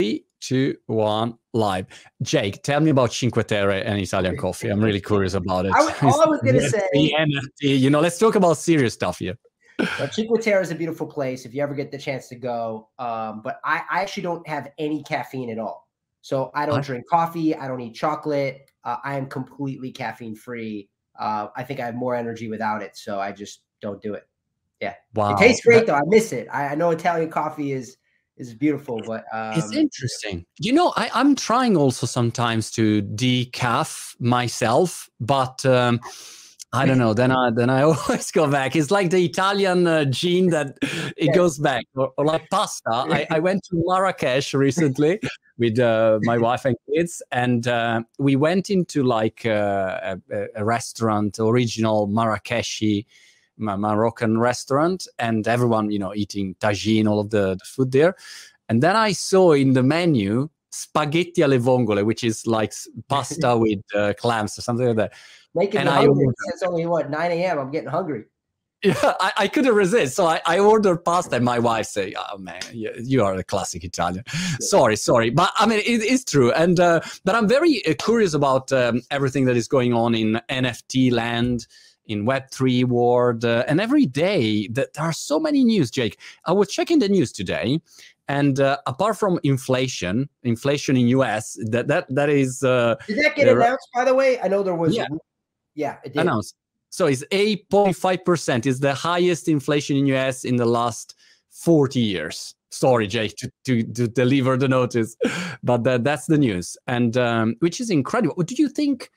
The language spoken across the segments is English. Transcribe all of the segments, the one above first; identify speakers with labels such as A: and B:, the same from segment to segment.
A: Three, two, one, live. Jake, tell me about Cinque Terre and Italian coffee. I'm really curious about it.
B: I, all I was going to say,
A: NFT, you know, let's talk about serious stuff here.
B: Well, Cinque Terre is a beautiful place if you ever get the chance to go. Um, but I, I, actually don't have any caffeine at all. So I don't drink coffee. I don't eat chocolate. Uh, I am completely caffeine free. Uh, I think I have more energy without it. So I just don't do it. Yeah. Wow. It tastes great though. I miss it. I, I know Italian coffee is is beautiful, but um,
A: it's interesting. You know, I, I'm trying also sometimes to decaf myself, but um, I don't know. Then I then I always go back. It's like the Italian uh, gene that it yeah. goes back, or, or like pasta. I, I, went to Marrakesh recently with uh, my wife and kids, and uh, we went into like uh, a, a, restaurant, original Marrakeshi Moroccan restaurant, and everyone, you know, eating tagine, all of the, the food there. And then I saw in the menu spaghetti alle vongole, which is like pasta with uh, clams or something like that.
B: Making and me hungry. It's only what 9 a.m. I'm getting hungry.
A: Yeah, I, I, couldn't resist. So I, I ordered pasta, and my wife said, "Oh man, you, you are a classic Italian." sorry, sorry, but I mean it is true. And uh, but I'm very uh, curious about um, everything that is going on in NFT land in Web3 world. Uh, and every day that there are so many news, Jake. I was checking the news today. And uh, apart from inflation, inflation in US, that that that is. Uh,
B: did that get announced? By the way, I know there was.
A: Yeah,
B: yeah
A: it did. announced. So it's eight point five percent. Is the highest inflation in US in the last forty years. Sorry, Jake, to, to, to deliver the notice, but that, that's the news, and um, which is incredible. Do you think?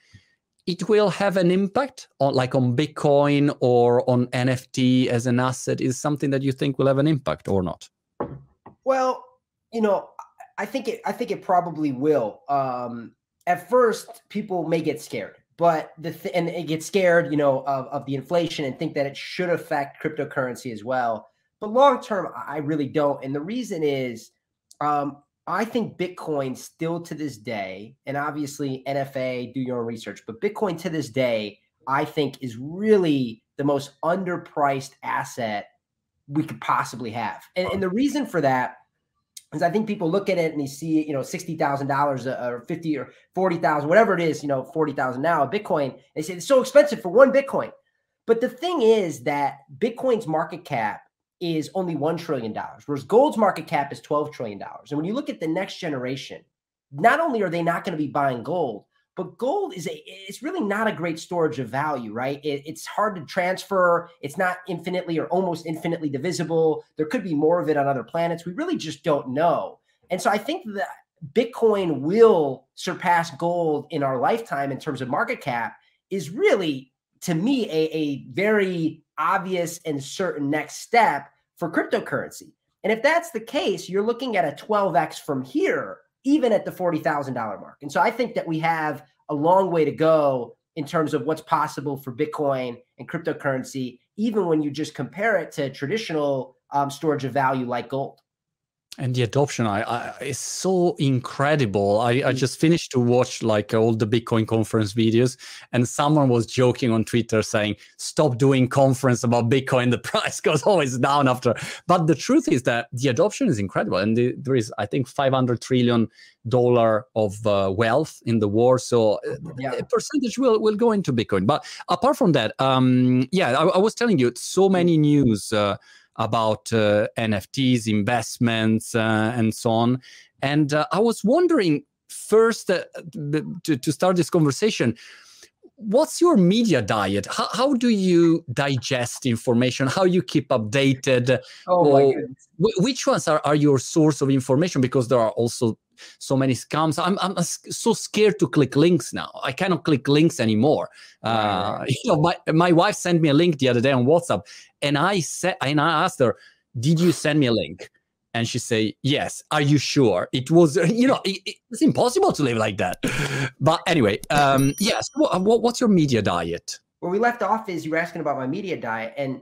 A: It will have an impact on like on bitcoin or on nft as an asset. Is something that you think will have an impact or not?
B: Well you know i think it i think it probably will. Um at first people may get scared but the th- and it gets scared you know of, of the inflation and think that it should affect cryptocurrency as well. But long term i really don't. And the reason is um I think Bitcoin still to this day, and obviously NFA, do your own research, but Bitcoin to this day, I think is really the most underpriced asset we could possibly have. And, and the reason for that is I think people look at it and they see, you know, $60,000 uh, or 50 or 40,000, whatever it is, you know, 40,000 now, a Bitcoin, they say it's so expensive for one Bitcoin. But the thing is that Bitcoin's market cap is only $1 trillion, whereas gold's market cap is $12 trillion. And when you look at the next generation, not only are they not going to be buying gold, but gold is a it's really not a great storage of value right? It, it's hard to transfer. It's not infinitely or almost infinitely divisible. There could be more of it on other planets. We really just don't know. And so i think that bitcoin will surpass gold in our lifetime in terms of market cap is really to me a, a very obvious and certain next step for cryptocurrency. And if that's the case, you're looking at a 12x from here, even at the $40,000 mark. And so I think that we have a long way to go in terms of what's possible for Bitcoin and cryptocurrency, even when you just compare it to traditional um, storage of value like gold
A: and the adoption I, I, is so incredible I, I mm. just finished to watch like all the bitcoin conference videos and someone was joking on twitter saying stop doing conference about bitcoin the price goes always down after but the truth is that the adoption is incredible and the, there is i think 500 trillion dollar of uh, wealth in the world so uh, yeah. a percentage will, will go into bitcoin but apart from that um, yeah I, I was telling you so many news uh, about uh, NFTs, investments, uh, and so on. And uh, I was wondering first uh, to, to start this conversation, what's your media diet? How, how do you digest information? How you keep updated?
B: Oh my goodness.
A: Which ones are, are your source of information? Because there are also so many scams. I'm, I'm so scared to click links now. I cannot click links anymore. Uh, you know, my, my wife sent me a link the other day on WhatsApp, and I said, and I asked her, "Did you send me a link?" And she say, "Yes." Are you sure? It was, you know, it, it's impossible to live like that. But anyway, um, yes. What, what's your media diet?
B: Where we left off is you were asking about my media diet, and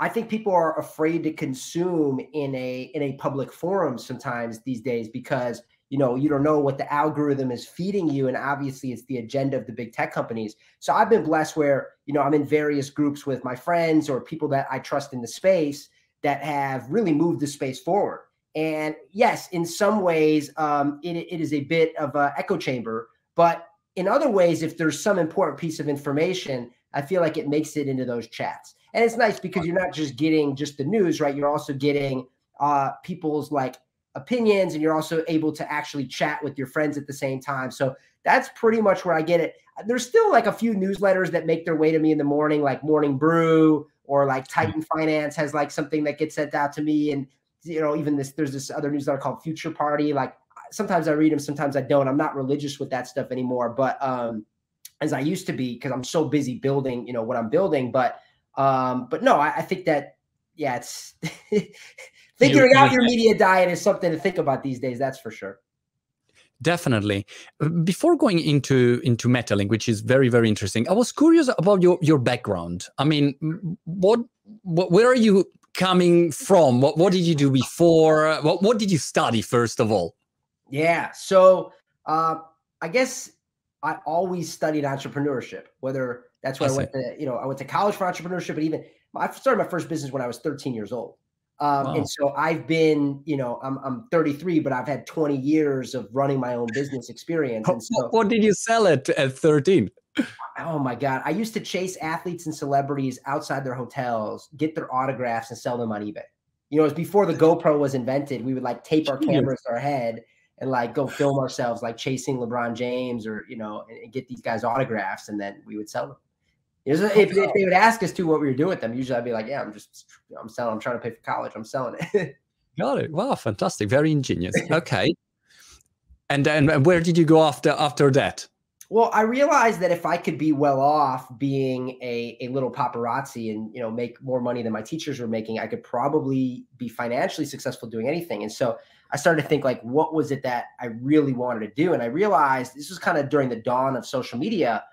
B: I think people are afraid to consume in a in a public forum sometimes these days because you know you don't know what the algorithm is feeding you and obviously it's the agenda of the big tech companies so i've been blessed where you know i'm in various groups with my friends or people that i trust in the space that have really moved the space forward And yes, in some ways, um, it, it is a bit of an echo chamber. But in other ways, if there's some important piece of information, I feel like it makes it into those chats. And it's nice because you're not just getting just the news, right? You're also getting uh, people's like opinions and you're also able to actually chat with your friends at the same time. So that's pretty much where I get it. There's still like a few newsletters that make their way to me in the morning, like Morning Brew or like hmm. Titan Finance has like something that gets sent out to me. And, you know, even this, there's this other newsletter called Future Party. Like sometimes I read them, sometimes I don't. I'm not religious with that stuff anymore, but um, as I used to be, because I'm so busy building, you know, what I'm building. But, um, but no, I, I think that, yeah, it's figuring out your media diet is something to think about these days. That's for sure.
A: Definitely. Uh, before going into into Metalink, which is very very interesting, I was curious about your your background. I mean, what, what where are you coming from? What what did you do before? What what did you study first of all?
B: Yeah. So uh, I guess I always studied entrepreneurship. Whether that's why I, I went to you know I went to college for entrepreneurship, but even I started my first business when I was 13 years old. Um, wow. And so I've been, you know, I'm, I'm 33, but I've had 20 years of running my own business experience. And so,
A: what did you sell it at 13?
B: Oh my God. I used to chase athletes and celebrities outside their hotels, get their autographs, and sell them on eBay. You know, it was before the GoPro was invented. We would like tape our cameras to our head and like go film ourselves, like chasing LeBron James or, you know, and, and get these guys autographs, and then we would sell them. If, if, they would ask us to what we were doing with them, usually I'd be like, yeah, I'm just, I'm selling, I'm trying to pay for college. I'm selling it.
A: Got it. Wow. Fantastic. Very ingenious. Okay. and then where did you go after, after that?
B: Well, I realized that if I could be well off being a, a little paparazzi and, you know, make more money than my teachers were making, I could probably be financially successful doing anything. And so I started to think like, what was it that I really wanted to do? And I realized this was kind of during the dawn of social media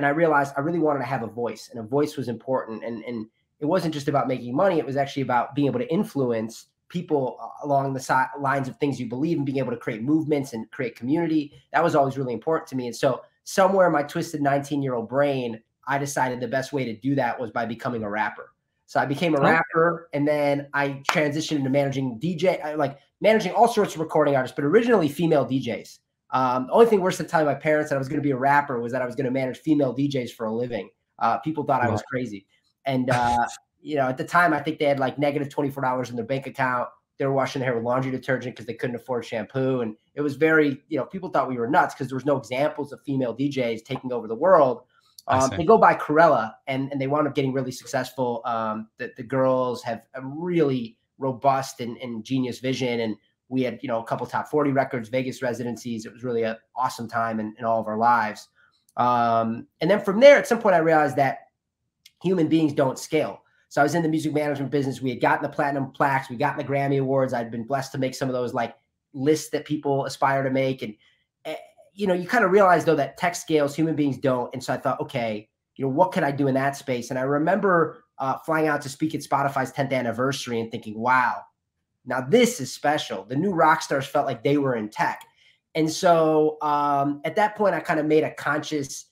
B: and I realized I really wanted to have a voice, and a voice was important. And and it wasn't just about making money; it was actually about being able to influence people uh, along the si- lines of things you believe and being able to create movements and create community. That was always really important to me. And so, somewhere in my twisted 19 year old brain, I decided the best way to do that was by becoming a rapper. So I became a rapper, and then I transitioned into managing DJ, like managing all sorts of recording artists, but originally female DJs. Um, the only thing worse than telling my parents that I was going to be a rapper was that I was going to manage female DJs for a living. Uh, people thought I was crazy. And, uh, you know, at the time, I think they had like negative $24 in their bank account. They were washing their hair with laundry detergent because they couldn't afford shampoo. And it was very, you know, people thought we were nuts because there was no examples of female DJs taking over the world. Um, they go by Krewella and, and they wound up getting really successful. Um, the, the girls have a really robust and, and genius vision. And we had you know a couple top 40 records vegas residencies. It was really an awesome time in, in all of our lives. Um, and then from there at some point i realized that human beings don't scale. So i was in the music management business. We had gotten the platinum plaques. We got the grammy awards. I'd been blessed to make some of those like lists that people aspire to make. And uh, you know you kind of realize though that tech scales human beings don't. And so i thought okay you know what can i do in that space? And i remember uh, flying out to speak at spotify's 10th anniversary and thinking wow now, this is special. The new rock stars felt like they were in tech. And so um, at that point, I kind of made a conscious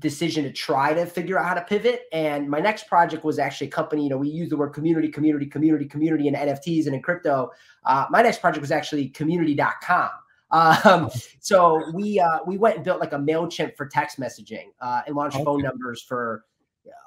B: decision to try to figure out how to pivot. And my next project was actually a company, you know, we use the word community, community, community, community in NFTs and in crypto. Uh, my next project was actually community.com. Um, so we uh, we went and built like a Mailchimp for text messaging uh, and launched okay. phone numbers for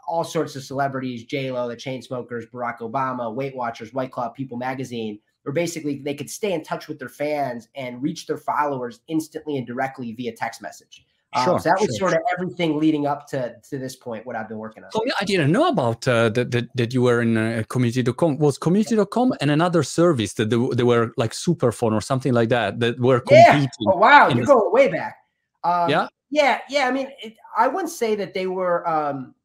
B: all sorts of celebrities, J Lo, the Chainsmokers, Barack Obama, Weight Watchers, White Claw, People Magazine, where basically they could stay in touch with their fans and reach their followers instantly and directly via text message. Um, sure, so that was sure. sort of everything leading up to to this point. What I've been working on.
A: So I didn't know about uh, that, that, that you were in uh, community.com. Was community.com and another service that they, they were like Superphone or something like that that were competing.
B: Yeah. Oh wow, you're going way back. Um, yeah. Yeah, yeah. I mean, it, I wouldn't say that they were. Um,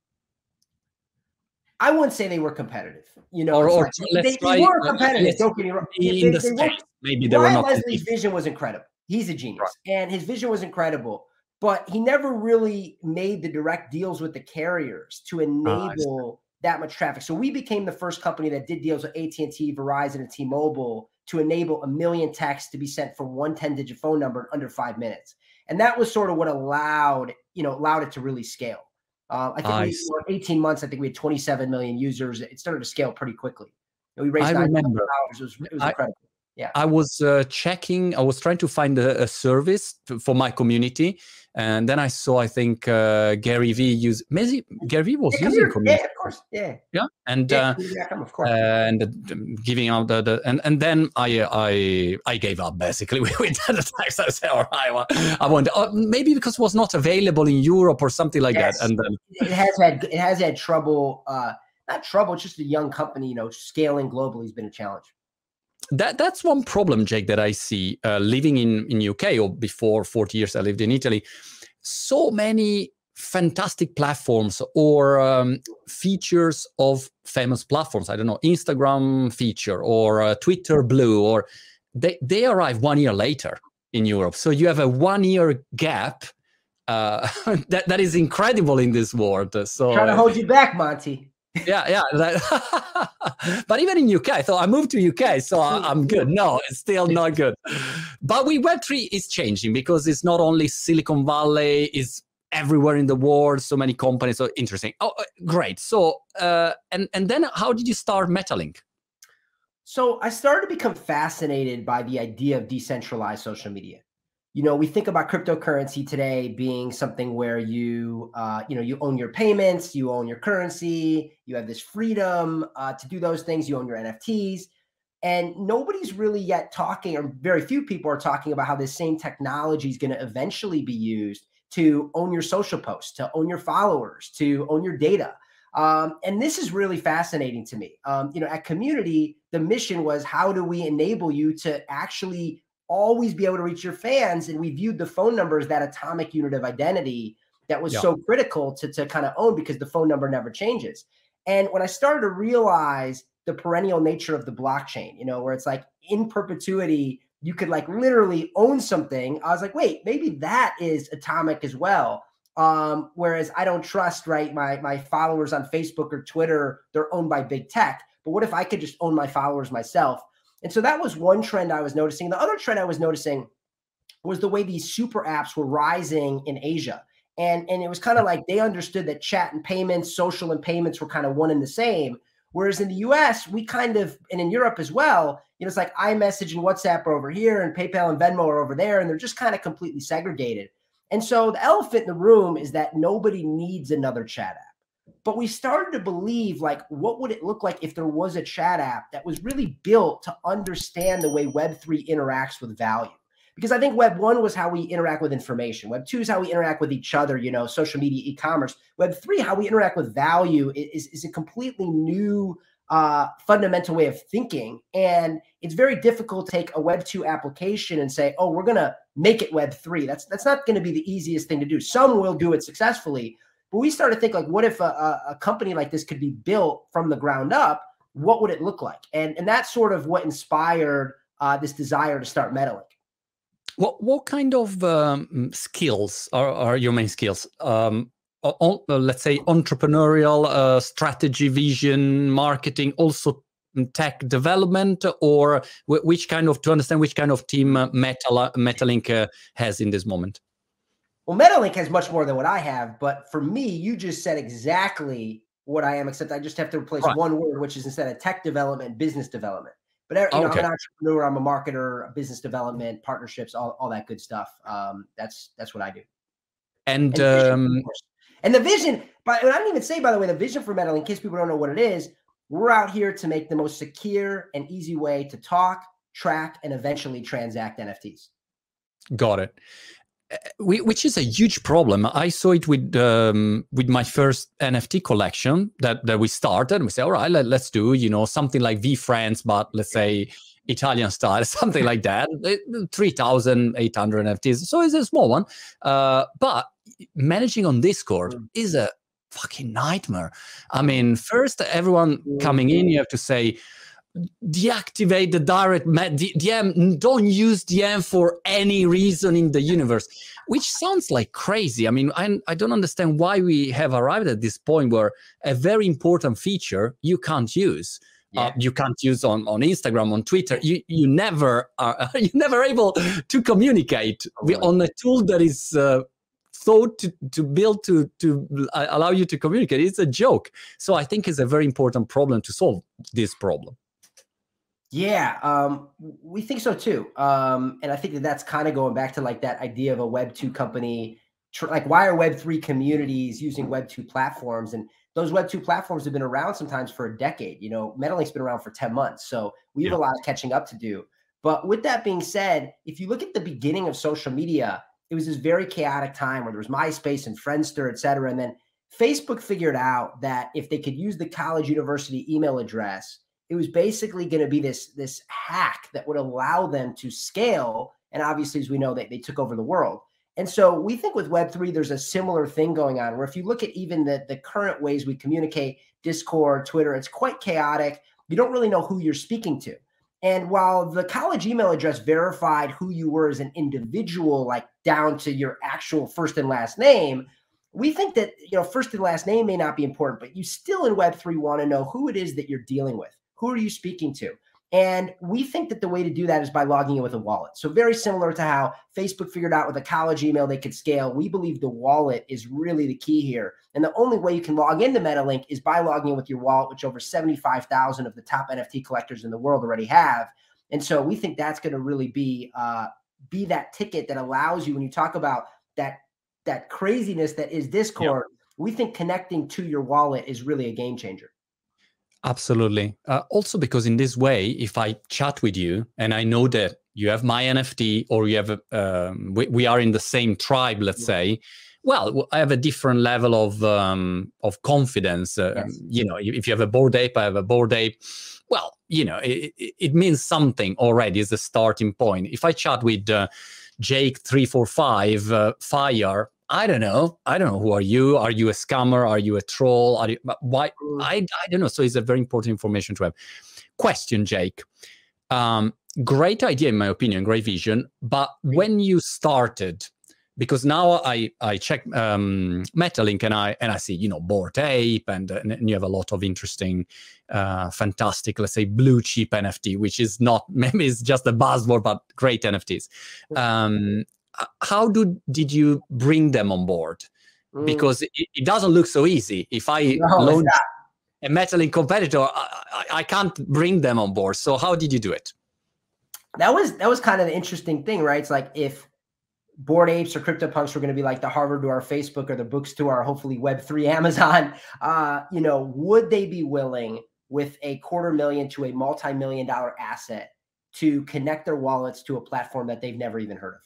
B: I wouldn't say they were competitive. You know, or, or they, they, they were competitive. Don't get me wrong. They,
A: the they maybe they Ryan were not.
B: Leslie's vision was incredible. He's a genius, right. and his vision was incredible. But he never really made the direct deals with the carriers to ah, enable that much traffic. So we became the first company that did deals with AT and T, Verizon, and T-Mobile to enable a million texts to be sent from one 10-digit phone number in under five minutes. And that was sort of what allowed, you know, allowed it to really scale. Uh, I think we were 18 months. I think we had 27 million users. It started to scale pretty quickly. And we raised.
A: I remember.
B: It was, it was I, incredible. Yeah.
A: I was uh, checking, I was trying to find a, a service to, for my community. And then I saw, I think uh, Gary Vee use maybe Gary Vee was
B: Yeah,
A: using community,
B: yeah, of course. Yeah.
A: yeah, and
B: Yeah,
A: uh,
B: computer.com, of course.
A: and uh, giving out the, the and and then I I I gave up basically with that. I said, all right, well, I want uh, maybe because it was not available in Europe or something like
B: Yes.
A: that. And then
B: it has had it has had trouble uh not trouble it's just a young company you know scaling globally has been a challenge
A: that that's one problem, Jake, that I see uh, living in in UK or before 40 years I lived in Italy. So many fantastic platforms or um, features of famous platforms. I don't know, Instagram feature or uh, Twitter Blue, or they they arrive one year later in Europe. So you have a one year gap. Uh, that that is incredible in this world. So
B: trying to hold you back monty
A: yeah, yeah. that- but even in UK, so I moved to UK, so I, I'm good. No, it's still not good. But we Web three is changing because it's not only Silicon Valley, it's everywhere in the world. So many companies. So interesting. Oh, uh, great. So uh, and and then how did you start Metalink?
B: so i started to become fascinated by the idea of decentralized social media you know we think about cryptocurrency today being something where you uh, you know you own your payments you own your currency you have this freedom uh, to do those things you own your nfts and nobody's really yet talking or very few people are talking about how this same technology is going to eventually be used to own your social posts to own your followers to own your data. Um, and this is really fascinating to me. Um, you know at community the mission was how do we enable you to actually always be able to reach your fans and we viewed the phone number as that atomic unit of identity that was
A: Yeah.
B: so critical to, to kind of own because the phone number never changes. And when i started to realize the perennial nature of the blockchain you know where it's like in perpetuity you could like literally own something i was like wait maybe that is atomic as well. Um whereas i don't trust right my my followers on facebook or twitter they're owned by big tech. But what if i could just own my followers myself and so that was one trend I was noticing. The other trend I was noticing was the way these super apps were rising in Asia. And, and it was kind of like they understood that chat and payments, social and payments were kind of one and the same. Whereas in the US, we kind of, and in Europe as well, you know, it's like iMessage and WhatsApp are over here and PayPal and Venmo are over there, and they're just kind of completely segregated. And so the elephant in the room is that nobody needs another chat app but we started to believe like what would it look like if there was a chat app that was really built to understand the way web3 interacts with value? Because i think web 1 was how we interact with information. Web 2 is how we interact with each other you know social media e-commerce. Web 3 how we interact with value is, is a completely new uh, fundamental way of thinking. And it's very difficult to take a web 2 application and say oh we're going to make it web 3 that's that's not going to be the easiest thing to do. Some will do it successfully but we started to think like, what if a, a, company like this could be built from the ground up? What would it look like? And and that's sort of what inspired uh, this desire to start Metalink.
A: What what kind of um, skills are, are your main skills? Um, o- uh, let's say entrepreneurial uh, strategy, vision, marketing, also mm, tech development, or wh- which kind of to understand which kind of team uh, Metal Metalink uh, has in this moment?
B: Well, Metalink has much more than what I have, but for me, you just said exactly what I am, except I just have to replace
A: Right.
B: one word, which is instead of tech development, business development. But you know,
A: Okay.
B: I'm an entrepreneur, I'm a marketer, business development, partnerships, all, all that good stuff. Um, that's that's what I do.
A: And
B: And vision,
A: um.
B: And the vision, but I didn't even say, by the way, the vision for Metal, in case people don't know what it is, we're out here to make the most secure and easy way to talk, track, and eventually transact NFTs.
A: Got it. Whi- Which is a huge problem. I saw it with um, with my first NFT collection that that we started. And We say, all right, let, let's do you know something like VeeFriends, but let's say Italian style, something like that. Three thousand eight hundred NFTs. So it's a small one, uh, but managing on Discord
B: Mm.
A: is a fucking nightmare. I mean, first everyone coming in, you have to say deactivate the direct DM. Don't use DM for any reason in the universe, which sounds like crazy. I mean, I, I don't understand why we have arrived at this point where a very important feature you can't use. Uh, you can't use on, on Instagram, on Twitter. You you never are you never able to communicate
B: Totally.
A: on a tool that is uh, thought to, to build to to uh, allow you to communicate. It's a joke. So I think it's a very important problem to solve this problem.
B: Yeah, um, we think so too. Um, and I think that that's kind of going back to like that idea of a Web two company. Tr- like, why are Web three communities using Web two platforms? And those Web two platforms have been around sometimes for a decade. You know, Metalink's been around for ten months, so we have yeah. a lot of catching up to do. But with that being said, if you look at the beginning of social media, it was this very chaotic time where there was MySpace and Friendster, et cetera, and then Facebook figured out that if they could use the college university email address it was basically going to be this this hack that would allow them to scale and obviously as we know they, they took over the world. And so we think with web3 there's a similar thing going on where if you look at even the, the current ways we communicate discord twitter it's quite chaotic. You don't really know who you're speaking to. And while the college email address verified who you were as an individual like down to your actual first and last name we think that you know first and last name may not be important but you still in web3 want to know who it is that you're dealing with who are you speaking to? And we think that the way to do that is by logging in with a wallet. So, very similar to how Facebook figured out with a college email they could scale, we believe the wallet is really the key here. And the only way you can log into Metalink is by logging in with your wallet, which over 75,000 of the top NFT collectors in the world already have. And so, we think that's going to really be uh, be that ticket that allows you when you talk about that that craziness that is Discord. Yep. We think connecting to your wallet is really a game changer.
A: Absolutely. Uh, also, because in this way, if I chat with you and I know that you have my NFT or you have, a, um, we, we, are in the same tribe, let's yeah. say, well, I have a different level of um, of confidence. Uh, yes. You know, if you have a Bored Ape, I have a Bored Ape. Well, you know, it, it means something already as a starting point. If I chat with uh, Jake three four five uh, Fire, I don't know. I don't know who are you. Are you a scammer? Are you a troll? Are you why? Mm. I I don't know. So it's a very important information to have. Question, Jake. Um, great idea in my opinion. Great vision. But when you started, because now I I check um, Metalink and I and I see you know Bored Ape and, and you have a lot of interesting, uh, fantastic let's say blue chip NFT, which is not maybe it's just a buzzword, but great NFTs. Mm. Um, how do did you bring them on board? Mm. Because it, it, doesn't look so easy. If I no, launch a Metalink competitor, I, I, can't bring them on board. So how did you do it?
B: That was that was kind of an interesting thing, right? It's like if Bored Apes or CryptoPunks were going to be like the Harvard to our Facebook or the books to our hopefully Web3 Amazon, uh, you know, would they be willing with a quarter million to a multi-million dollar asset to connect their wallets to a platform that they've never even heard of?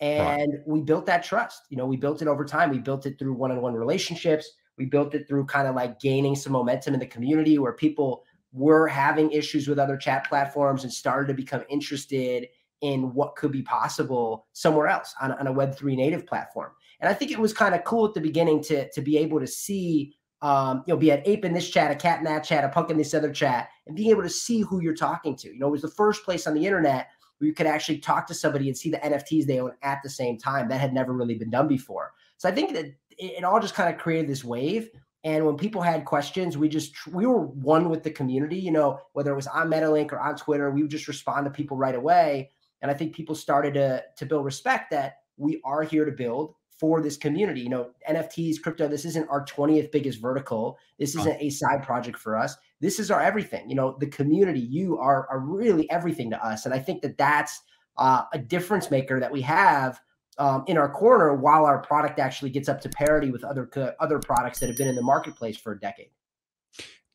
B: And we built that trust. You know, we built it over time. We built it through one on one relationships. We built it through kind of like gaining some momentum in the community where people were having issues with other chat platforms and started to become interested in what could be possible somewhere else on, on a Web3 native platform. And I think it was kind of cool at the beginning to, to be able to see, um, you know, be an ape in this chat, a cat in that chat, a punk in this other chat, and being able to see who you're talking to. You know, it was the first place on the internet where you could actually talk to somebody and see the NFTs they own at the same time. That had never really been done before. So I think that it, all just kind of created this wave. And when people had questions, we just we were one with the community. You know, whether it was on MetaLink or on Twitter, we would just respond to people right away. And I think people started to to build respect that we are here to build for this community. You know, NFTs, crypto, this isn't our 20th biggest vertical. This isn't a side project for us. This is our everything. You know, the community, you are, are really everything to us. And I think that that's uh, a difference maker that we have um, in our corner while our product actually gets up to parity with other other products that have been in the marketplace for a decade.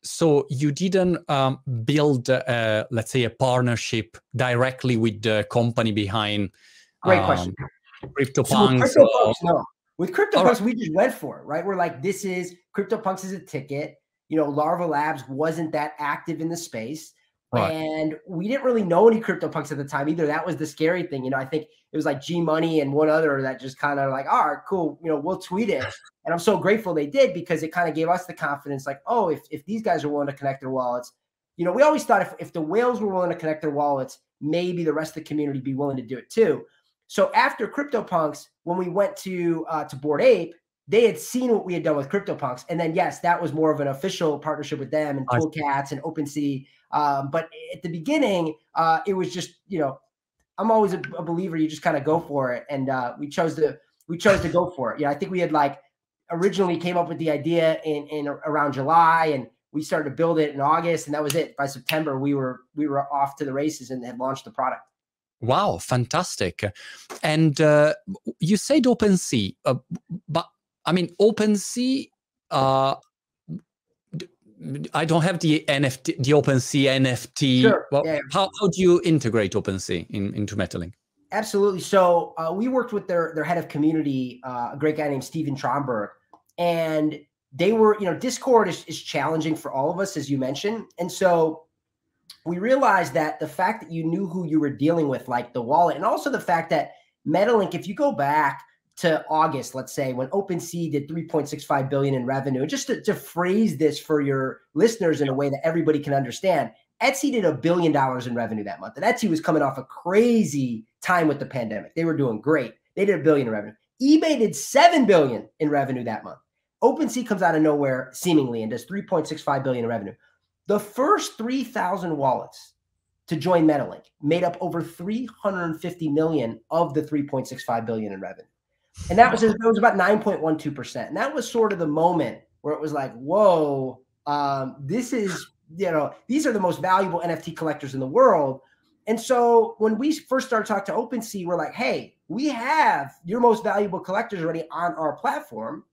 A: So you didn't um, build, uh, let's say, a partnership directly with the company behind.
B: Great um, question
A: CryptoPunks.
B: So with CryptoPunks, no. With CryptoPunks, right. we just went for it, right? We're like, this is CryptoPunks is a ticket. You know, Larva Labs wasn't that active in the space. Right. And we didn't really know any CryptoPunks at the time either. That was the scary thing. You know, I think it was like G Money and one other that just kind of like, all right, cool. You know, we'll tweet it. And I'm so grateful they did because it kind of gave us the confidence like, oh, if, if these guys are willing to connect their wallets, you know, we always thought if, if the whales were willing to connect their wallets, maybe the rest of the community be willing to do it too. So after CryptoPunks, when we went to uh, to Bored Ape, they had seen what we had done with CryptoPunks, and then yes, that was more of an official partnership with them and Cool Cats and OpenSea. Um, but at the beginning, uh, it was just you know, I'm always a, a believer. You just kind of go for it, and uh, we chose to we chose to go for it. Yeah, I think we had like originally came up with the idea in in around July, and we started to build it in August, and that was it. By September, we were we were off to the races and had launched the product.
A: Wow, fantastic! And uh, you said OpenSea, uh, but I mean OpenSea. Uh, I don't have the NFT, the OpenSea NFT.
B: Sure.
A: Well,
B: yeah.
A: how, how do you integrate OpenSea in, into Metalink?
B: Absolutely. So uh, we worked with their their head of community, uh, a great guy named Steven Tromberg, and they were, you know, Discord is, is challenging for all of us, as you mentioned, and so we realized that the fact that you knew who you were dealing with, like the wallet, and also the fact that Metalink, if you go back to August, let's say, when OpenSea did 3.65 billion in revenue, just to, to phrase this for your listeners in a way that everybody can understand, Etsy did a billion dollars in revenue that month. And Etsy was coming off a crazy time with the pandemic. They were doing great. They did a billion in revenue. eBay did 7 billion in revenue that month. OpenSea comes out of nowhere seemingly and does 3.65 billion in revenue. The first 3,000 wallets to join Metalink made up over 350 million of the 3.65 billion in revenue. And that was it was about 9.12%. And that was sort of the moment where it was like, whoa, um, this is, you know, these are the most valuable NFT collectors in the world. And so when we first started talking to OpenSea, we're like, hey, we have your most valuable collectors already on our platform.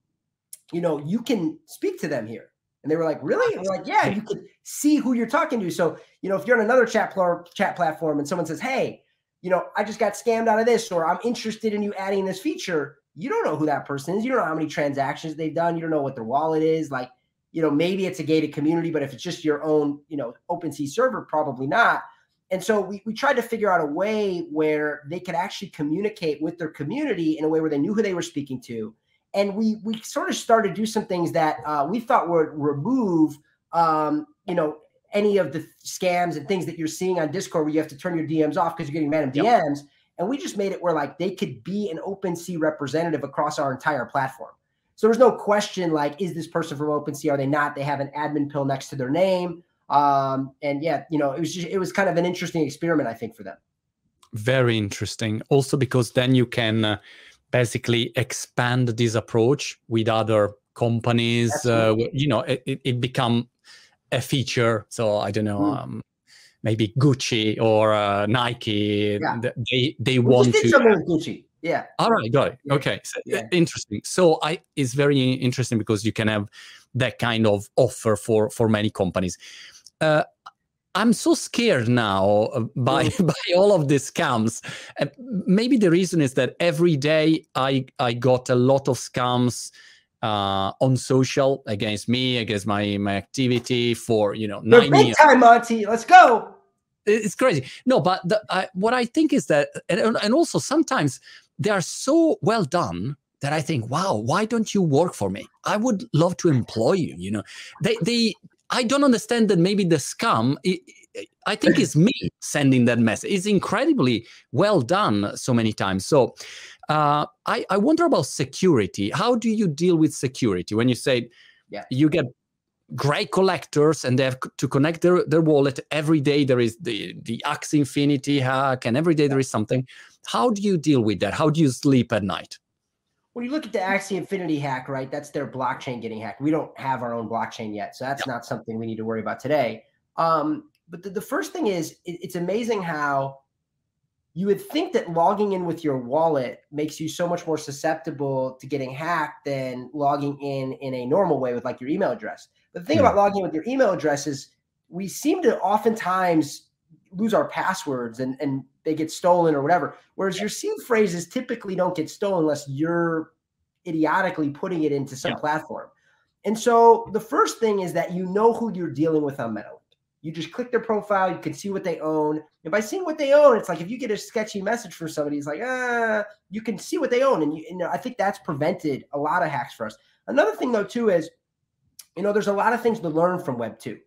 B: You know, you can speak to them here. And they were like, really? And we're like, yeah, you can see who you're talking to. So, you know, if you're on another chat, pl- chat platform and someone says, hey, you know, I just got scammed out of this, or I'm interested in you adding this feature, you don't know who that person is. You don't know how many transactions they've done. You don't know what their wallet is. Like, you know, maybe it's a gated community, but if it's just your own, you know, OpenSea server, probably not. And so we, we tried to figure out a way where they could actually communicate with their community in a way where they knew who they were speaking to. And we we sort of started to do some things that uh, we thought would remove, um, you know, any of the scams and things that you're seeing on Discord where you have to turn your DMs off because you're getting random yep. DMs. And we just made it where like they could be an OpenSea representative across our entire platform. So there's no question like, is this person from OpenSea? Are they not? They have an admin pill next to their name. Um, and yeah, you know, it was just it was kind of an interesting experiment, I think, for them.
A: Very interesting. Also because then you can uh, basically expand this approach with other companies. Uh, you know, it, it become a feature. So I don't know. Mm. Um, maybe Gucci or uh, Nike. Yeah. They they we want
B: to. Gucci. Yeah.
A: All right. Got it. Yeah. Okay. So, yeah. Interesting. So I it's very interesting because you can have that kind of offer for for many companies. Uh, I'm so scared now by mm. by all of these scams. Uh, maybe the reason is that every day I I got a lot of scams uh, on social against me, against my my activity for you know
B: nine big years. time, Monty. Let's go.
A: It's crazy. No, but the, I, what I think is that, and, and also sometimes they are so well done that I think, wow, why don't you work for me? I would love to employ you. You know, they they I don't understand that maybe the scam. It, I think it's me sending that message. It's incredibly well done so many times. So uh, I, I wonder about security. How do you deal with security when you say yeah. you get great collectors and they have to connect their, their wallet every day there is the the Axie Infinity hack and every day there is something how do you deal with that how do you sleep at night
B: when you look at the Axie Infinity hack right that's their blockchain getting hacked we don't have our own blockchain yet so that's yep. not something we need to worry about today um, but the, the first thing is it, it's amazing how you would think that logging in with your wallet makes you so much more susceptible to getting hacked than logging in in a normal way with like your email address. But the thing yeah. about logging in with your email address is we seem to oftentimes lose our passwords and, and they get stolen or whatever. Whereas your seed phrases typically don't get stolen unless you're idiotically putting it into some yeah. platform. And so the first thing is that you know who you're dealing with on Metal. You just click their profile, you can see what they own. And by seeing what they own, it's like if you get a sketchy message from somebody, it's like, ah, you can see what they own. And, you, and I think that's prevented a lot of hacks for us. Another thing, though, too, is, you know, there's a lot of things to learn from Web 2.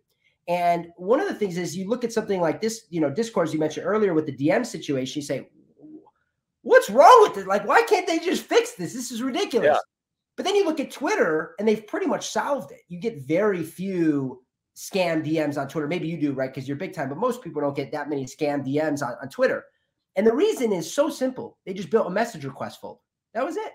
B: And one of the things is you look at something like this, you know, Discord, as you mentioned earlier with the DM situation, you say, what's wrong with it? Like, why can't they just fix this? This is ridiculous. Yeah. But then you look at Twitter and they've pretty much solved it. You get very few scam DMs on Twitter. Maybe you do, right? Because you're big time, but most people don't get that many scam DMs on, on Twitter. And the reason is so simple. They just built a message request folder. That was it.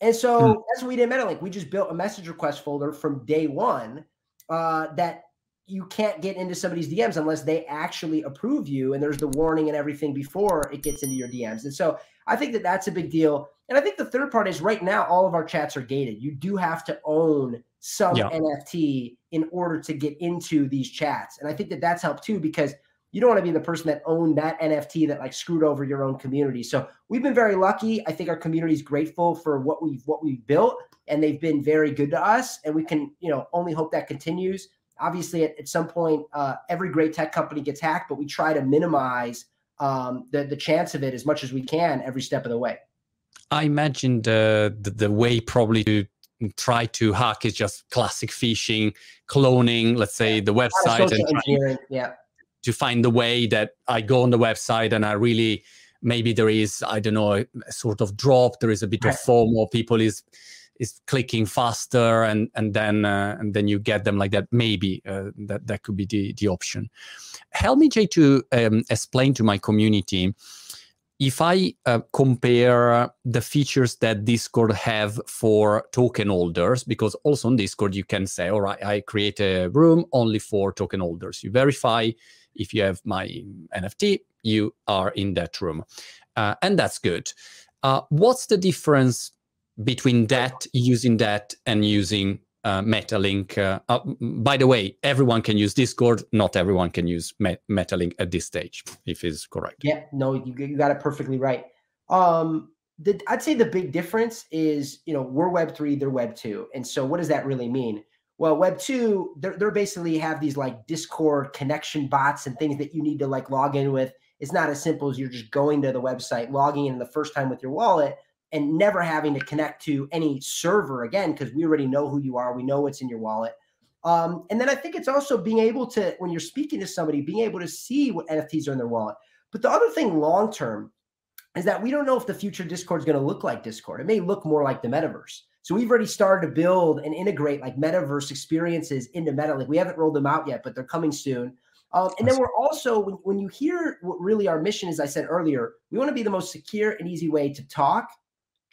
B: And so mm. that's what we did at MetaLink. We just built a message request folder from day one uh, that you can't get into somebody's DMs unless they actually approve you and there's the warning and everything before it gets into your DMs. And so I think that that's a big deal. And I think the third part is right now all of our chats are gated. You do have to own some yeah. NFT in order to get into these chats. And I think that that's helped too because you don't want to be the person that owned that NFT that like screwed over your own community. So we've been very lucky. I think our community is grateful for what we've what we've built, and they've been very good to us. And we can you know only hope that continues. Obviously, at, at some point, uh, every great tech company gets hacked, but we try to minimize um, the the chance of it as much as we can every step of the way.
A: I imagine the, the, the way probably to try to hack is just classic phishing, cloning, let's say yeah. the website, and trying, yeah to find the way that I go on the website and I really maybe there is I don't know a, sort of drop. There is a bit right. of FOMO. People is is clicking faster and and then uh, and then you get them like that. Maybe uh, that that could be the the option. Help me, Jay, to um, explain to my community if I uh, compare the features that Discord have for token holders, because also on Discord you can say, all right, I create a room only for token holders. You verify if you have my NFT, you are in that room. Uh, and that's good. Uh, what's the difference between that, using that, and using uh, Metalink? Uh, uh, by the way, everyone can use Discord. Not everyone can use Met- Metalink at this stage, if is correct.
B: Yeah, no, you, you got it perfectly right. Um, the, I'd say the big difference is, you know, we're Web three, they're Web two, and so what does that really mean? Well, Web two, they're, they're basically have these like Discord connection bots and things that you need to like log in with. It's not as simple as you're just going to the website, logging in the first time with your wallet, and never having to connect to any server again because we already know who you are. We know what's in your wallet. Um, and then I think it's also being able to, when you're speaking to somebody, being able to see what NFTs are in their wallet. But the other thing long term is that we don't know if the future Discord is going to look like Discord. It may look more like the metaverse. So we've already started to build and integrate like metaverse experiences into MetaLink. We haven't rolled them out yet, but they're coming soon. Um, and then we're also, when, when you hear what really our mission is, I said earlier, we want to be the most secure and easy way to talk,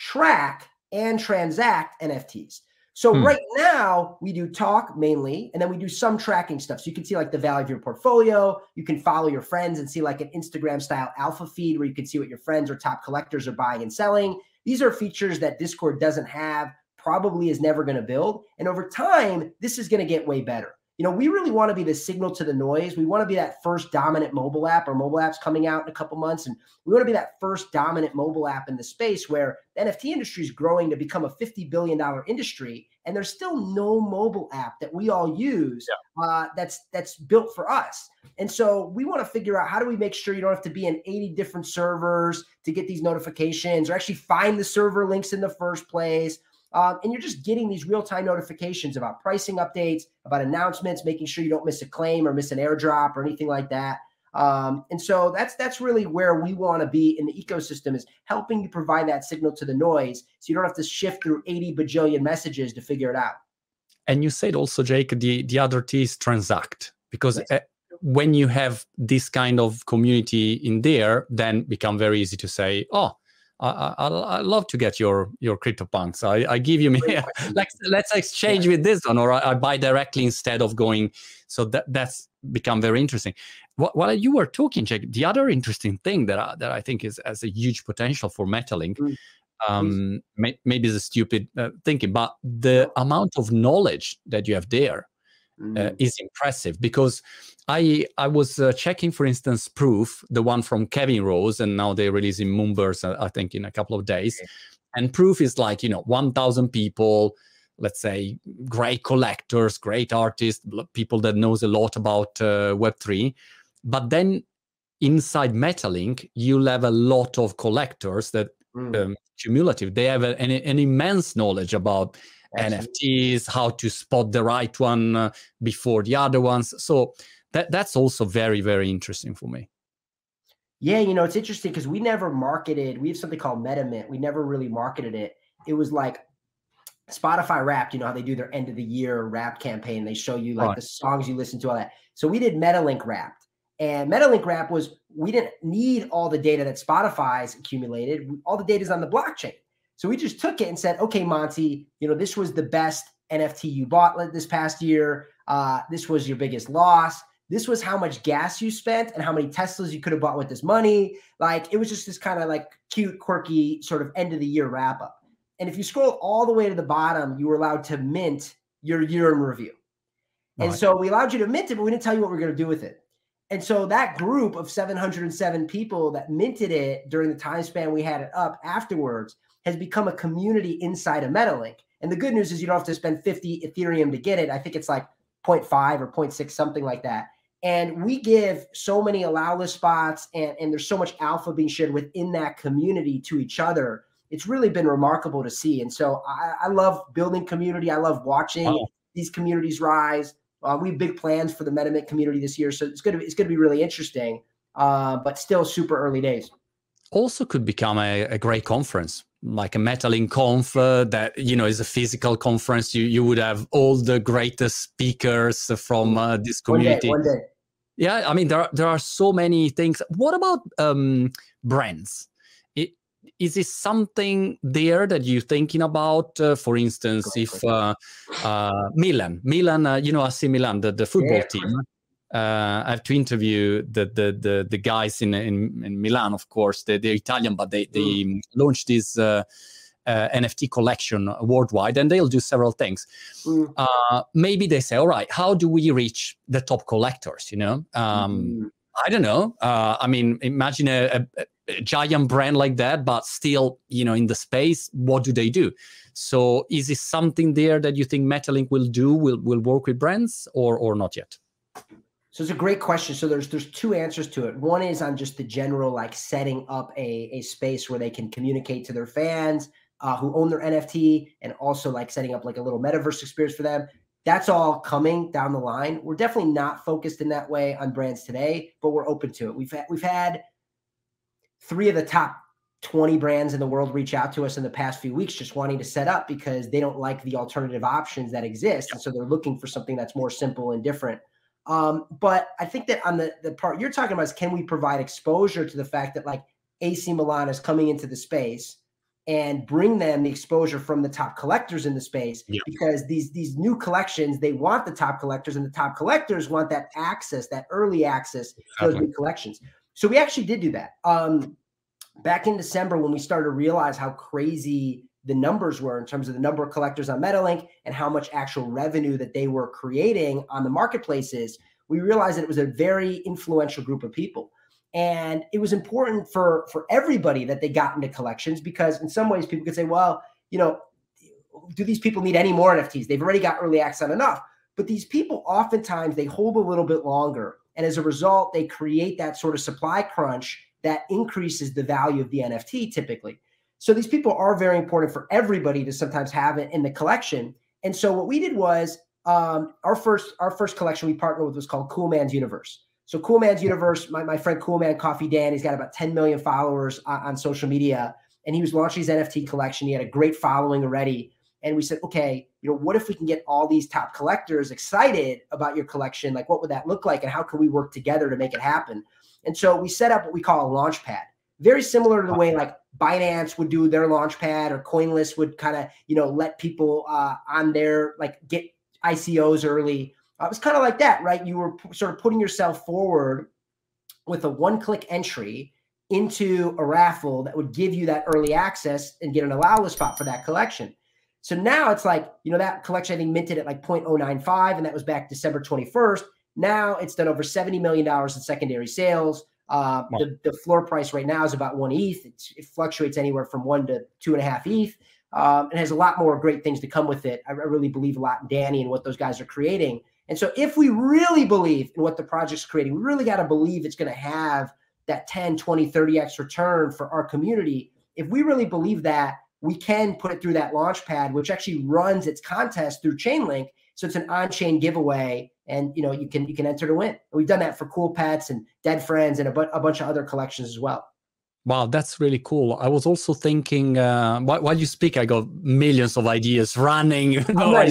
B: track, and transact NFTs. So hmm. right now we do talk mainly, and then we do some tracking stuff. So you can see like the value of your portfolio. You can follow your friends and see like an Instagram style alpha feed where you can see what your friends or top collectors are buying and selling. These are features that Discord doesn't have probably is never going to build. And over time, this is going to get way better. You know, we really want to be the signal to the noise. We want to be that first dominant mobile app or mobile apps coming out in a couple months. And we want to be that first dominant mobile app in the space where the NFT industry is growing to become a $50 billion industry. And there's still no mobile app that we all use yeah. uh, that's that's built for us. And so we want to figure out how do we make sure you don't have to be in 80 different servers to get these notifications or actually find the server links in the first place um, and you're just getting these real time notifications about pricing updates, about announcements, making sure you don't miss a claim or miss an airdrop or anything like that. Um, and so that's that's really where we want to be in the ecosystem is helping you provide that signal to the noise, so you don't have to shift through 80 bajillion messages to figure it out.
A: And you said also, Jake, the the other T is transact because yes. uh, when you have this kind of community in there, then become very easy to say, oh, I, I, I love to get your your CryptoPunks. I, I give you me like let's exchange yeah. with this one, or I, I, buy directly instead of going. So that that's become very interesting. While you were talking, Jack, the other interesting thing that I, that I think is has a huge potential for Metalink. Mm. Um, may, maybe it's a stupid uh, thinking, but the amount of knowledge that you have there mm. is impressive because I I was uh, checking, for instance, Proof, the one from Kevin Rose, and now they're releasing Moonbirds, uh, I think, in a couple of days. Okay. And Proof is like you know, one thousand people, let's say, great collectors, great artists, people that knows a lot about uh, Web three. But then inside Metalink, you'll have a lot of collectors that mm. um, cumulative. They have a, an, an immense knowledge about NFTs, how to spot the right one uh, before the other ones. So that that's also very very interesting for me.
B: Yeah, you know, it's interesting because we never marketed. We have something called MetaMint. We never really marketed it. It was like Spotify Wrapped. You know how they do their end of the year rap campaign. They show you like right. the songs you listen to, all that. So we did MetaLink Wrapped, and MetaLink Wrapped was we didn't need all the data that Spotify's accumulated. All the data is on the blockchain. So we just took it and said, okay, Monty, you know, this was the best NFT you bought this past year. Uh, this was your biggest loss. This was how much gas you spent and how many Teslas you could have bought with this money. Like it was just this kind of like cute, quirky sort of end of the year wrap up. And if you scroll all the way to the bottom, you were allowed to mint your year in review. Right. And so we allowed you to mint it, but we didn't tell you what we are going to do with it. And so that group of 707 people that minted it during the time span we had it up afterwards has become a community inside of Metalink. And the good news is you don't have to spend 50 Ethereum to get it. I think it's like 0.5 or 0.6, something like that. And we give so many allow spots, and, and there's so much alpha being shared within that community to each other. It's really been remarkable to see. And so I, I love building community. I love watching these communities rise. Uh, we have big plans for the MetaMint community this year, so it's going to be, it's going to be really interesting, uh, but still super early days.
A: Also, could become a, a great conference like a Metalink Conf uh, that you know is a physical conference. You you would have all the greatest speakers from uh, this community.
B: One day, one day.
A: Yeah, I mean there are, there are so many things. What about um, brands? It, is this something there that you're thinking about? Uh, for instance, if uh, uh, Milan, Milan, uh, you know, AC Milan, the, the football yeah. team. Uh, I have to interview the the the, the guys in, in, in Milan, of course. They, they're Italian, but they they mm. launched this uh, uh, NFT collection worldwide, and they'll do several things. Mm. Uh, maybe they say, "All right, how do we reach the top collectors?" You know, um, mm. I don't know. Uh, I mean, imagine a, a, a, giant brand like that, but still, you know, in the space. What do they do? So, is it something there that you think Metalink will do? Will will work with brands, or or not yet?
B: So it's a great question. So there's there's two answers to it. One is on just the general like setting up a, a space where they can communicate to their fans uh, who own their NFT and also like setting up like a little metaverse experience for them. That's all coming down the line. We're definitely not focused in that way on brands today, but we're open to it. We've had, we've had three of the top 20 brands in the world reach out to us in the past few weeks just wanting to set up because they don't like the alternative options that exist and so they're looking for something that's more simple and different um, but I think that on the, the part you're talking about is can we provide exposure to the fact that like AC Milan is coming into the space and bring them the exposure from the top collectors in the space yeah. because these these new collections they want the top collectors and the top collectors want that access that early access to those new collections. So we actually did do that. Um back in december when we started to realize how crazy the numbers were in terms of the number of collectors on MetaLink and how much actual revenue that they were creating on the marketplaces, we realized that it was a very influential group of people. And it was important for for everybody that they got into collections because in some ways people could say, well, you know, do these people need any more NFTs? They've already got early access enough. But these people oftentimes they hold a little bit longer. And as a result, they create that sort of supply crunch that increases the value of the NFT typically. So these people are very important for everybody to sometimes have it in the collection. And so what we did was um, our first our first collection we partnered with was called Cool Man's Universe. So Cool Man's Universe, my, my friend Cool Man Coffee Dan, he's got about 10 million followers on, on social media, and he was launching his NFT collection. He had a great following already. And we said, okay, you know, what if we can get all these top collectors excited about your collection? Like, what would that look like? And how can we work together to make it happen? And so we set up what we call a launch pad very similar to the way like Binance would do their launchpad or Coinlist would kind of, you know, let people uh, on their like get ICOs early. Uh, it was kind of like that, right? You were p- sort of putting yourself forward with a one click entry into a raffle that would give you that early access and get an allow spot for that collection. So now it's like, you know, that collection I think minted at like 0.095, and that was back December 21st. Now it's done over $70 million in secondary sales. Uh, the, the floor price right now is about one ETH. It's, it fluctuates anywhere from one to two and a half ETH. Um, and has a lot more great things to come with it. I, I really believe a lot in Danny and what those guys are creating. And so, if we really believe in what the project's creating, we really got to believe it's going to have that 10, 20, 30x return for our community. If we really believe that, we can put it through that launch pad, which actually runs its contest through Chainlink. So it's an on-chain giveaway and you know you can you can enter to win. And we've done that for Cool Pets and Dead Friends and a, bu- a bunch of other collections as well.
A: Wow, that's really cool. I was also thinking uh, while, while, you speak, I got millions of ideas running. no,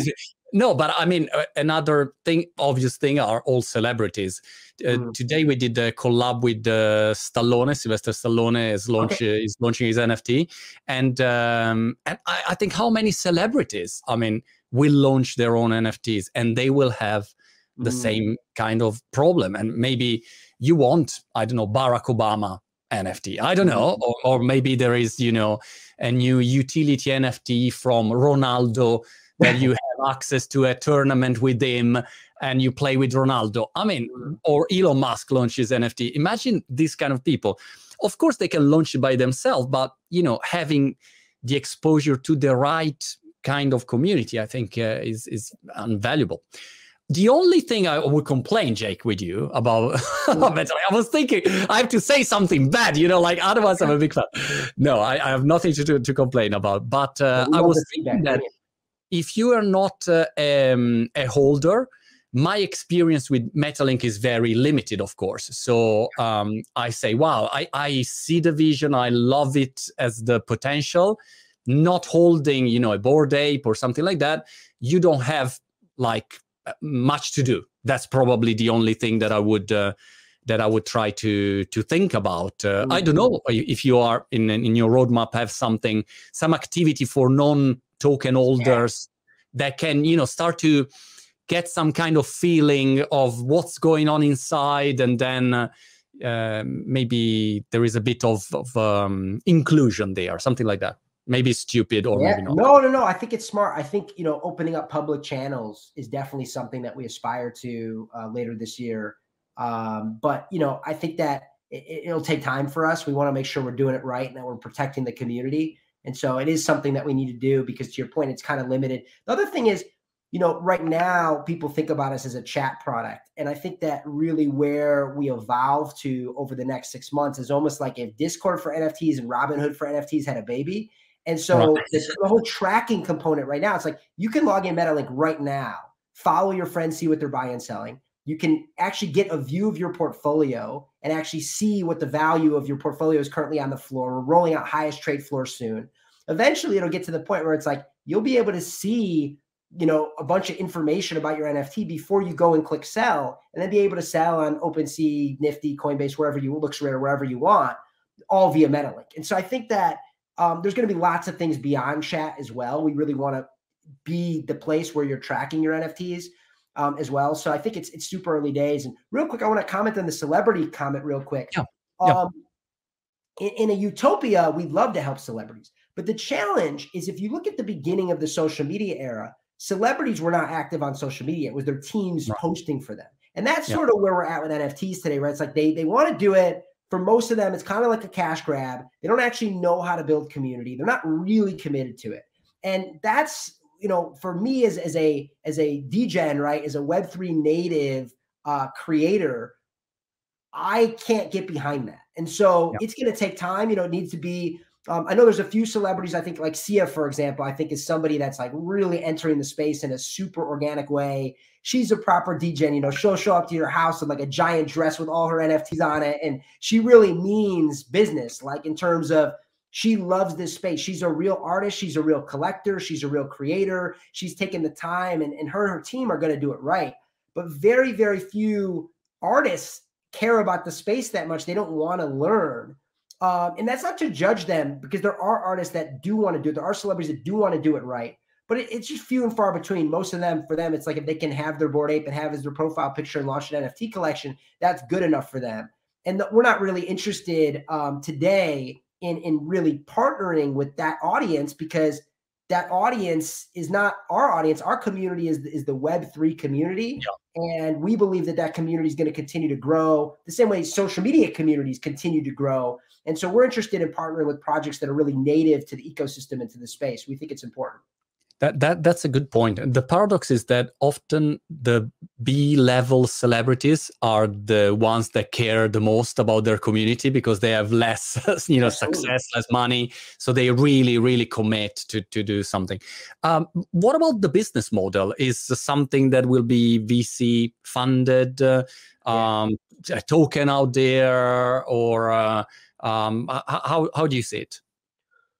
A: no, but I mean, uh, another thing, obvious thing, are all celebrities. Uh, mm. Today we did a collab with uh, Stallone. Sylvester Stallone is launch okay. is launching his NFT, and um, and I, I think how many celebrities? I mean, will launch their own NFTs, and they will have the mm. same kind of problem. And maybe you want, I don't know, Barack Obama NFT. I don't know. Mm-hmm. Or, or maybe there is, you know, a new utility NFT from Ronaldo that you have access to a tournament with him and you play with Ronaldo. I mean, mm-hmm. or Elon Musk launches NFT. Imagine these kind of people. Of course, they can launch it by themselves, but you know, having the exposure to the right kind of community, I think, uh, is is invaluable. The only thing I would complain, Jake, with you about, Metalink. I was thinking I have to say something bad, you know, like otherwise I'm a big fan. No, I, I have nothing to do, to complain about. But uh, I was thinking that if you are not uh, um, a holder, my experience with Metalink is very limited, of course. So um, I say, wow, I, I see the vision, I love it as the potential. Not holding, you know, a Bored Ape or something like that, you don't have like much to do. That's probably the only thing that I would uh, that I would try to to think about. Uh, mm-hmm. I don't know if you are in in your roadmap have something some activity for non token holders yeah. that can you know start to get some kind of feeling of what's going on inside and then uh, uh, maybe there is a bit of, of um, inclusion there something like that maybe stupid or yeah. maybe not
B: no no no i think it's smart i think you know opening up public channels is definitely something that we aspire to uh, later this year um, but you know i think that it, it'll take time for us we want to make sure we're doing it right and that we're protecting the community and so it is something that we need to do because to your point, it's kind of limited. The other thing is, you know, right now people think about us as a chat product. And I think that really where we evolve to over the next six months is almost like if Discord for NFTs and Robinhood for NFTs had a baby. And so right. the, the whole tracking component right now, it's like you can log in MetaLink right now, follow your friends, see what they're buying and selling. You can actually get a view of your portfolio and actually see what the value of your portfolio is currently on the floor. We're rolling out highest trait floor soon. Eventually, it'll get to the point where it's like you'll be able to see, you know, a bunch of information about your NFT before you go and click sell, and then be able to sell on OpenSea, Nifty, Coinbase, wherever you LooksRare, wherever you want, all via MetaLink. And so I think that um, there's going to be lots of things beyond chat as well. We really want to be the place where you're tracking your NFTs um, as well. So I think it's it's super early days. And real quick, I want to comment on the celebrity comment real quick. Yeah. yeah. Um, in, in, a utopia, we'd love to help celebrities, but the challenge is if you look at the beginning of the social media era, celebrities were not active on social media. It was their teams right. posting for them, and that's yeah. sort of where we're at with NFTs today. Right? It's like they they want to do it. For most of them, it's kind of like a cash grab. They don't actually know how to build community. They're not really committed to it. And that's you know, for me as as a as a degen, right, as a Web three native uh, creator, I can't get behind that, and so it's going to take time. You know, it needs to be. Um, I know there's a few celebrities. I think like Sia, for example, I think is somebody that's like really entering the space in a super organic way. She's a proper degen. You know, she'll show up to your house in like a giant dress with all her NFTs on it, and she really means business. Like in terms of she loves this space. She's a real artist. She's a real collector. She's a real creator. She's taken the time, and, and her and her team are going to do it right. But very, very few artists care about the space that much. They don't want to learn. Um, and that's not to judge them because there are artists that do want to do it. There are celebrities that do want to do it right. But it, it's just few and far between. Most of them, for them, it's like if they can have their Bored Ape and have as their profile picture and launch an NFT collection, that's good enough for them. And the, we're not really interested um, today in in really partnering with that audience because that audience is not our audience. Our community is is the Web three community, yeah. and we believe that that community is going to continue to grow the same way social media communities continue to grow. And so we're interested in partnering with projects that are really native to the ecosystem and to the space. We think it's important.
A: That, that that's a good point. The paradox is that often the B level celebrities are the ones that care the most about their community because they have less, you know, Absolutely. success, less money, so they really, really commit to to do something. Um, what about the business model? Is something that will be VC funded, uh, um, a token out there, or uh, um, how how do you see it?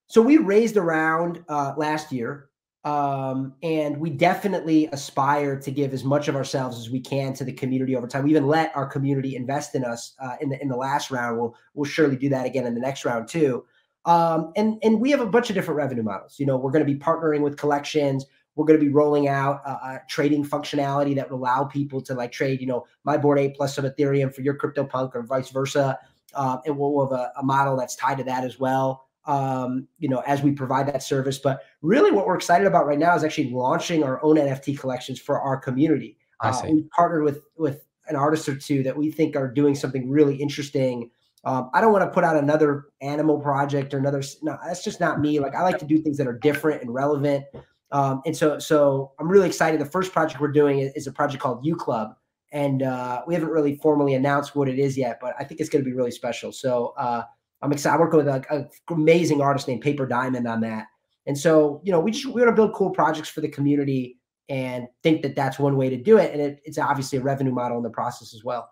B: So we raised around uh, last year um, and we definitely aspire to give as much of ourselves as we can to the community over time. We even let our community invest in us uh, in the in the last round. We'll we'll surely do that again in the next round too. Um, and and we have a bunch of different revenue models. You know, we're going to be partnering with collections. we're going to be rolling out a, a, trading functionality that will allow people to like trade, you know, my Bored Ape plus some Ethereum for your CryptoPunk or vice versa. Uh, and we'll have a, a, model that's tied to that as well. Um, you know, as we provide that service. But really, what we're excited about right now is actually launching our own NFT collections for our community. Uh, we partnered with with an artist or two that we think are doing something really interesting. Um, I don't want to put out another animal project or another. No, that's just not me. Like I like to do things that are different and relevant. Um, and so, so I'm really excited. The first project we're doing is, is a project called U Club, and uh, we haven't really formally announced what it is yet, but I think it's going to be really special. So uh, I'm excited. I'm working with an amazing artist named Paper Diamond on that. And so, you know, we just we want to build cool projects for the community and think that that's one way to do it. And it, it's obviously a revenue model in the process as well.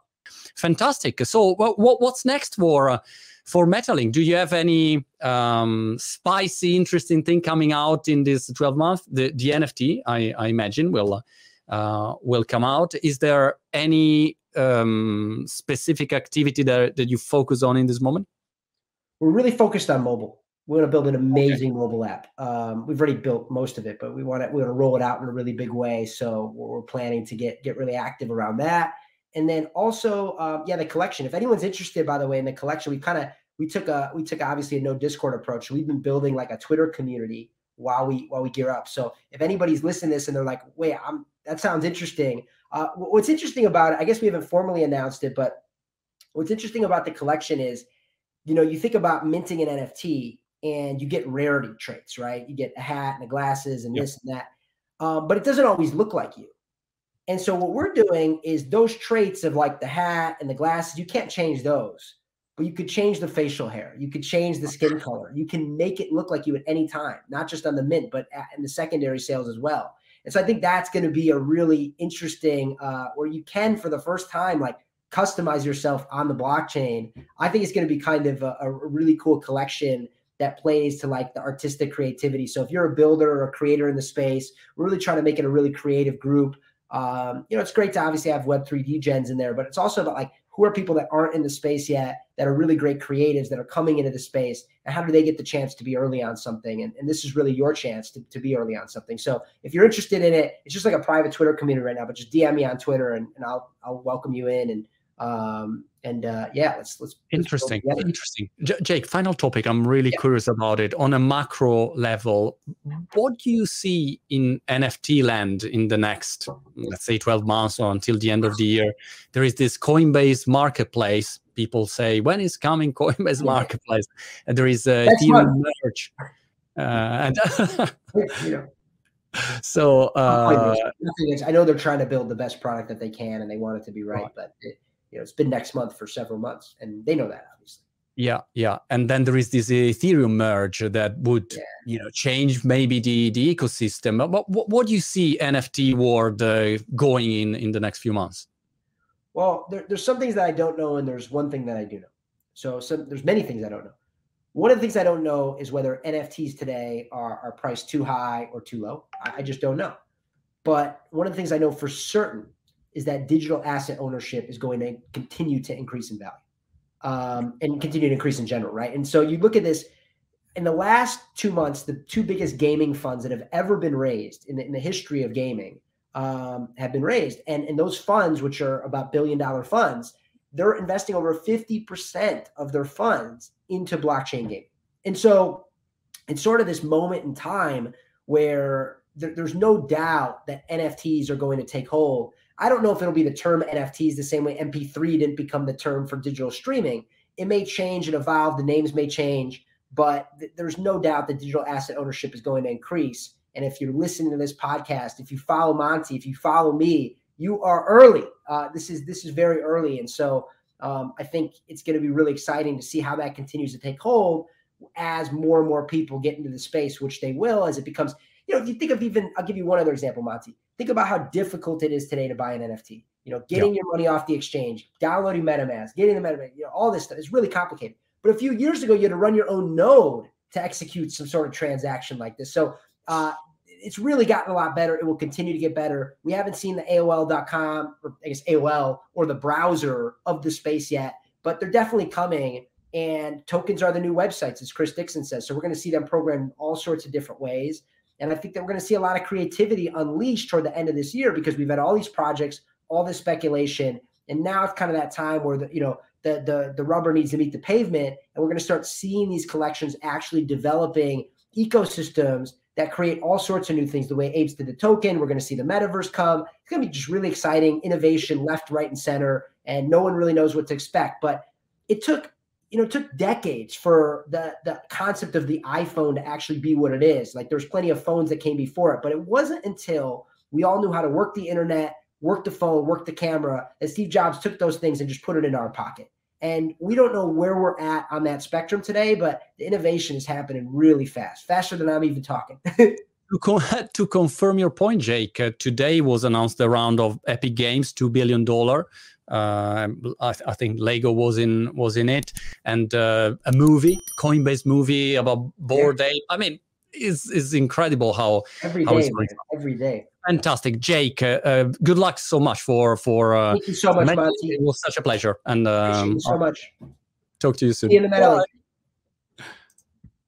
A: Fantastic. So, what, what's next for uh, for Metalink? Do you have any um, spicy, interesting thing coming out in this 12 month? The, the NFT, I, I imagine, will uh, will come out. Is there any um, specific activity that, that you focus on in this moment?
B: We're really focused on mobile. We want to build an amazing okay. mobile app. Um, we've already built most of it, but we want to we want to roll it out in a really big way. So we're planning to get get really active around that. And then also, um, yeah, the collection. If anyone's interested, by the way, in the collection, we kind of we took a we took obviously a no Discord approach. we've been building like a Twitter community while we while we gear up. So if anybody's listening to this and they're like, wait, I'm that sounds interesting. Uh, what's interesting about it, I guess we haven't formally announced it, but what's interesting about the collection is, you know, you think about minting an NFT and you get rarity traits, right? You get a hat and the glasses and yep. this and that, um, but it doesn't always look like you. And so what we're doing is those traits of like the hat and the glasses, you can't change those, but you could change the facial hair. You could change the skin color. You can make it look like you at any time, not just on the mint, but in the secondary sales as well. And so I think that's going to be a really interesting, uh, where you can for the first time, like customize yourself on the blockchain. I think it's going to be kind of a, a really cool collection that plays to like the artistic creativity. So if you're a builder or a creator in the space, we're really trying to make it a really creative group. Um, you know, it's great to obviously have Web3 degens in there, but it's also about like who are people that aren't in the space yet that are really great creatives that are coming into the space and how do they get the chance to be early on something? And, and this is really your chance to, to be early on something. So if you're interested in it, it's just like a private Twitter community right now, but just DM me on Twitter and, and I'll, I'll welcome you in and um, and uh, yeah, let's let's
A: interesting, let's interesting. J- Jake, final topic. I'm really yeah. curious about it on a macro level. What do you see in NFT land in the next, let's say, 12 months or until the end of the year? There is this Coinbase marketplace. People say, when is coming Coinbase marketplace? And there is a Ethereum merge. Uh, and so uh,
B: I know they're trying to build the best product that they can, and they want it to be right, right. but. It, you know, it's been next month for several months, and they know that obviously.
A: Yeah, yeah, and then there is this Ethereum merge that would, yeah. you know, change maybe the the ecosystem. But what, what do you see NFT world uh, going in in the next few months?
B: Well, there, there's some things that I don't know, and there's one thing that I do know. So, some, there's many things I don't know. One of the things I don't know is whether NFTs today are, are priced too high or too low. I, I just don't know. But one of the things I know for certain is that digital asset ownership is going to continue to increase in value um, and continue to increase in general, right? And so you look at this in the last two months, the two biggest gaming funds that have ever been raised in the, in the history of gaming um, have been raised. And, and those funds, which are about billion dollar funds, they're investing over 50% of their funds into blockchain gaming. And so it's sort of this moment in time where there, there's no doubt that NFTs are going to take hold I don't know if it'll be the term NFTs the same way MP3 didn't become the term for digital streaming. It may change and evolve, the names may change, but th- there's no doubt that digital asset ownership is going to increase. And if you're listening to this podcast, if you follow Monty, if you follow me, you are early. Uh, this is this is very early, and so um, I think it's going to be really exciting to see how that continues to take hold as more and more people get into the space, which they will as it becomes. You know, if you think of even, I'll give you one other example, Monty think about how difficult it is today to buy an NFT. You know, getting your money off the exchange, downloading MetaMask, getting the MetaMask, you know, all this stuff is really complicated. But a few years ago, you had to run your own node to execute some sort of transaction like this. So uh, it's really gotten a lot better. It will continue to get better. We haven't seen the AOL.com or I guess AOL or the browser of the space yet, but they're definitely coming. And tokens are the new websites, as Chris Dixon says. So we're going to see them programmed in all sorts of different ways. And I think that we're going to see a lot of creativity unleashed toward the end of this year because we've had all these projects, all this speculation, and now it's kind of that time where the you know the the the rubber needs to meet the pavement, and we're going to start seeing these collections actually developing ecosystems that create all sorts of new things. The way apes did the token, we're going to see the metaverse come. It's going to be just really exciting innovation, left, right, and center, and no one really knows what to expect. But it took you know, it took decades for the the concept of the iPhone to actually be what it is. Like there's plenty of phones that came before it, but it wasn't until we all knew how to work the internet, work the phone, work the camera, that Steve Jobs took those things and just put it in our pocket. And we don't know where we're at on that spectrum today, but the innovation is happening really fast, faster than I'm even talking.
A: to, con- to confirm your point, Jake, uh, today was announced the round of Epic Games, $2 billion. Uh, I, I, think Lego was in was in it, and uh, a movie, Coinbase movie about Bored Ape. I mean, it's, it's incredible how
B: every
A: how
B: day, every day.
A: Fantastic, Jake. Uh, uh, good luck so much for for.
B: Uh, Thank you so much, Monty.
A: It was such a pleasure, and um,
B: so much.
A: Talk to you soon.
B: See you in the